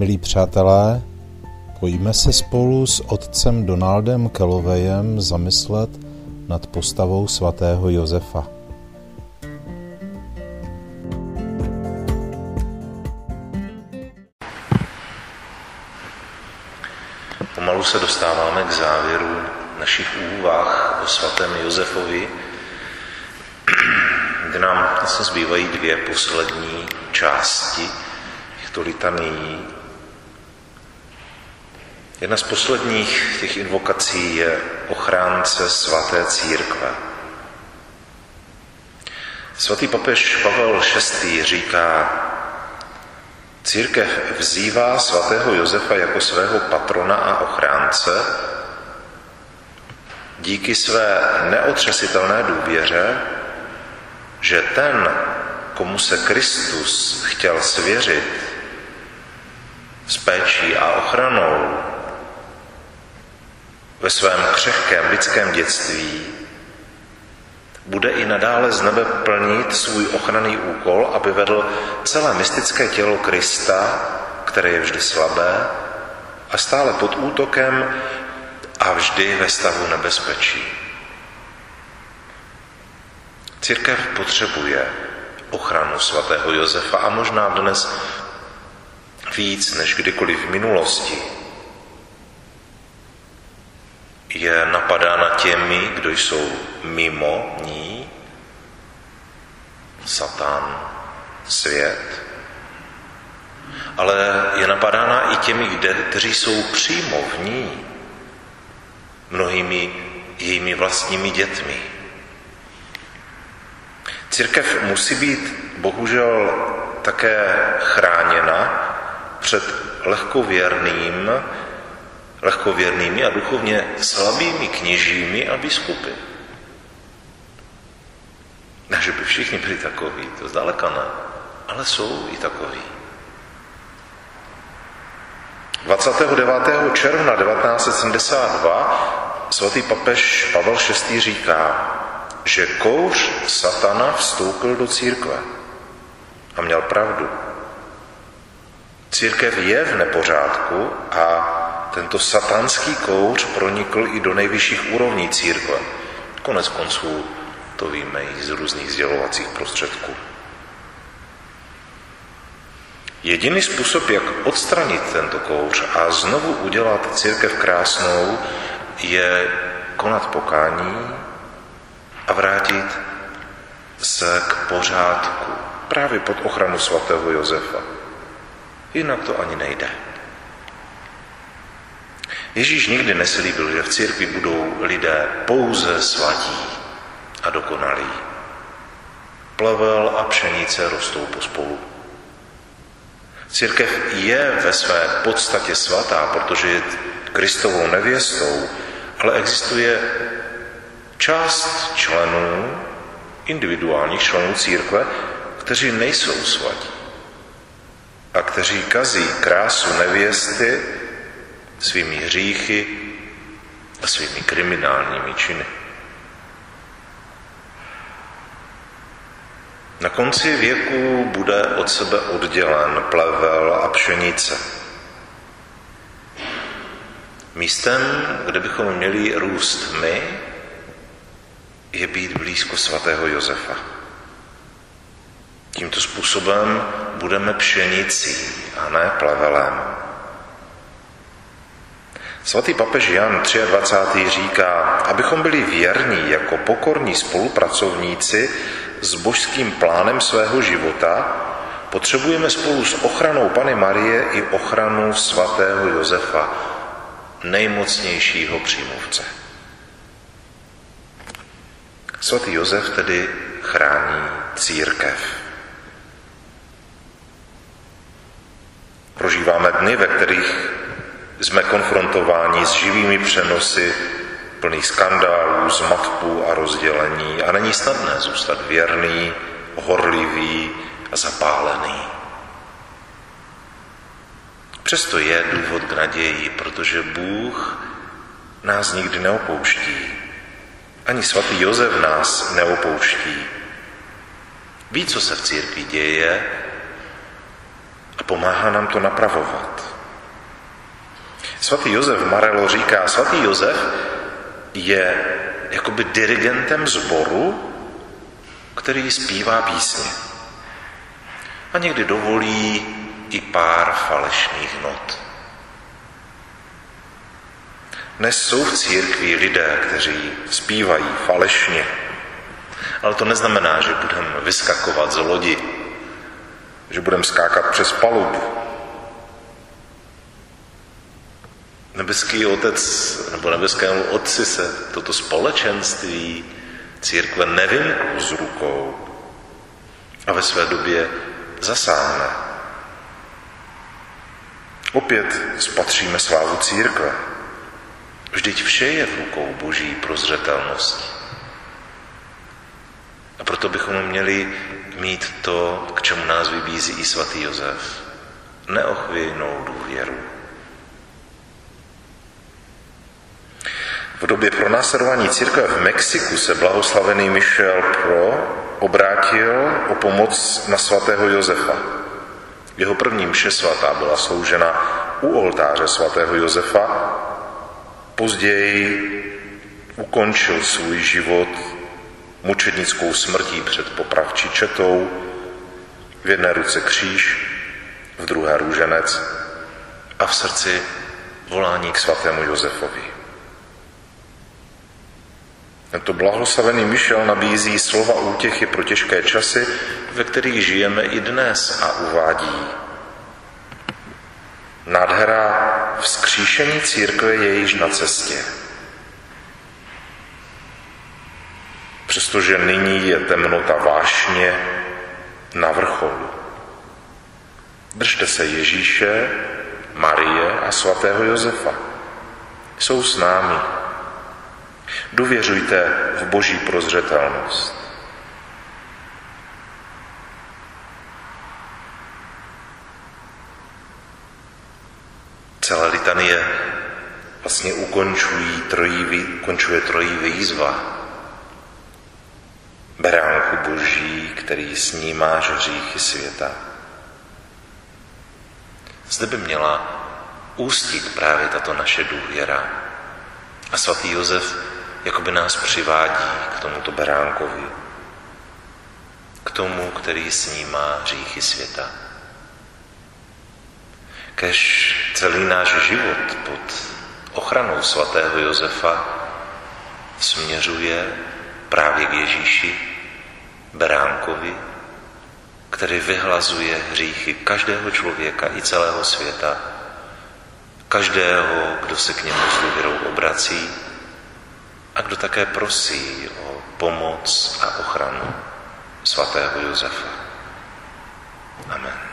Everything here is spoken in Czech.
Milí přátelé, pojďme se spolu s otcem Donaldem Kelovejem zamyslet nad postavou svatého Josefa. Pomalu se dostáváme k závěru našich úvah o svatém Josefovi, kde nám vlastně zbývají dvě poslední části těchto litanií. Jedna z posledních těch invokací je ochránce svaté církve. Svatý papež Pavel VI. říká, církev vzývá svatého Josefa jako svého patrona a ochránce díky své neotřesitelné důvěře, že ten, komu se Kristus chtěl svěřit s péčí a ochranou ve svém křehkém lidském dětství, bude i nadále z nebe plnit svůj ochranný úkol, aby vedl celé mystické tělo Krista, které je vždy slabé a stále pod útokem a vždy ve stavu nebezpečí. Církev potřebuje ochranu svatého Josefa a možná dnes víc než kdykoliv v minulosti. Je napadána těmi, kdo jsou mimo ní, Satan, svět, ale je napadána i těmi, kteří jsou přímo v ní, mnohými jejími vlastními dětmi. Církev musí být bohužel také chráněna před lehkověrným, lehkověrnými a duchovně slabými kněžími a biskupy. Ne, že by všichni byli takoví, to zdaleka ne, ale jsou i takoví. 29. června 1972 svatý papež Pavel VI. říká, že kouř satana vstoupil do církve. A měl pravdu. Církev je v nepořádku a tento satanský kouř pronikl i do nejvyšších úrovní církve. Konec konců to víme i z různých sdělovacích prostředků. Jediný způsob, jak odstranit tento kouř a znovu udělat církev krásnou, je konat pokání a vrátit se k pořádku právě pod ochranu svatého Josefa. Jinak to ani nejde. Ježíš nikdy neslíbil, že v církvi budou lidé pouze svatí a dokonalí. Plevel a pšenice rostou pospolu. Církev je ve své podstatě svatá, protože je Kristovou nevěstou, ale existuje část členů, individuálních členů církve, kteří nejsou svatí a kteří kazí krásu nevěsty svými hříchy a svými kriminálními činy. Na konci věku bude od sebe oddělen plevel a pšenice. Místem, kde bychom měli růst my, je být blízko svatého Josefa. Tímto způsobem budeme pšenicí a ne plevelem. Svatý papež Jan 23. říká, abychom byli věrní jako pokorní spolupracovníci s božským plánem svého života, potřebujeme spolu s ochranou Pany Marie i ochranu svatého Josefa, nejmocnějšího přímluvce. Svatý Josef tedy chrání církev. Prožíváme dny, ve kterých jsme konfrontováni s živými přenosy plný skandálů, zmatků a rozdělení a není snadné zůstat věrný, horlivý a zapálený. Přesto je důvod k naději, protože Bůh nás nikdy neopouští. Ani svatý Josef nás neopouští. Ví, co se v církvi děje a pomáhá nám to napravovat. Svatý Josef Marelo říká, svatý Josef je jakoby dirigentem sboru, který zpívá písně. A někdy dovolí i pár falešných not. Dnes jsou v církvi lidé, kteří zpívají falešně, ale to neznamená, že budeme vyskakovat z lodi, že budeme skákat přes palubu. Nebeský otec nebo nebeskému otci se toto společenství církve nevymklo z rukou a ve své době zasáhne. Opět spatříme slávu církve. Vždyť vše je v rukou boží prozřetelnosti. A proto bychom měli mít to, k čemu nás vybízí i svatý Josef. Neochvějnou důvěru. V době pronásledování církve v Mexiku se blahoslavený Michel Pro obrátil o pomoc na svatého Josefa. Jeho první mše svatá byla sloužena u oltáře svatého Josefa. Později ukončil svůj život mučednickou smrtí před popravčí četou, v jedné ruce kříž, v druhé růženec a v srdci volání k svatému Josefovi. Tento blahoslavený Michel nabízí slova útěchy pro těžké časy, ve kterých žijeme i dnes a uvádí. Nádhera vzkříšení církve je již na cestě. Přestože nyní je temnota vášně na vrcholu. Držte se Ježíše, Marie a svatého Josefa. Jsou s námi Důvěřujte v boží prozřetelnost. Celá litanie vlastně ukončují trojí, ukončuje trojí výzva. Beránku boží, který snímáš hříchy světa. Zde by měla ústit právě tato naše důvěra. A svatý Josef jakoby nás přivádí k tomuto beránkovi, k tomu, který snímá říchy světa. Kež celý náš život pod ochranou svatého Josefa směřuje právě k Ježíši, beránkovi, který vyhlazuje hříchy každého člověka i celého světa, každého, kdo se k němu s důvěrou obrací, a kdo také prosí o pomoc a ochranu svatého Josefa. Amen.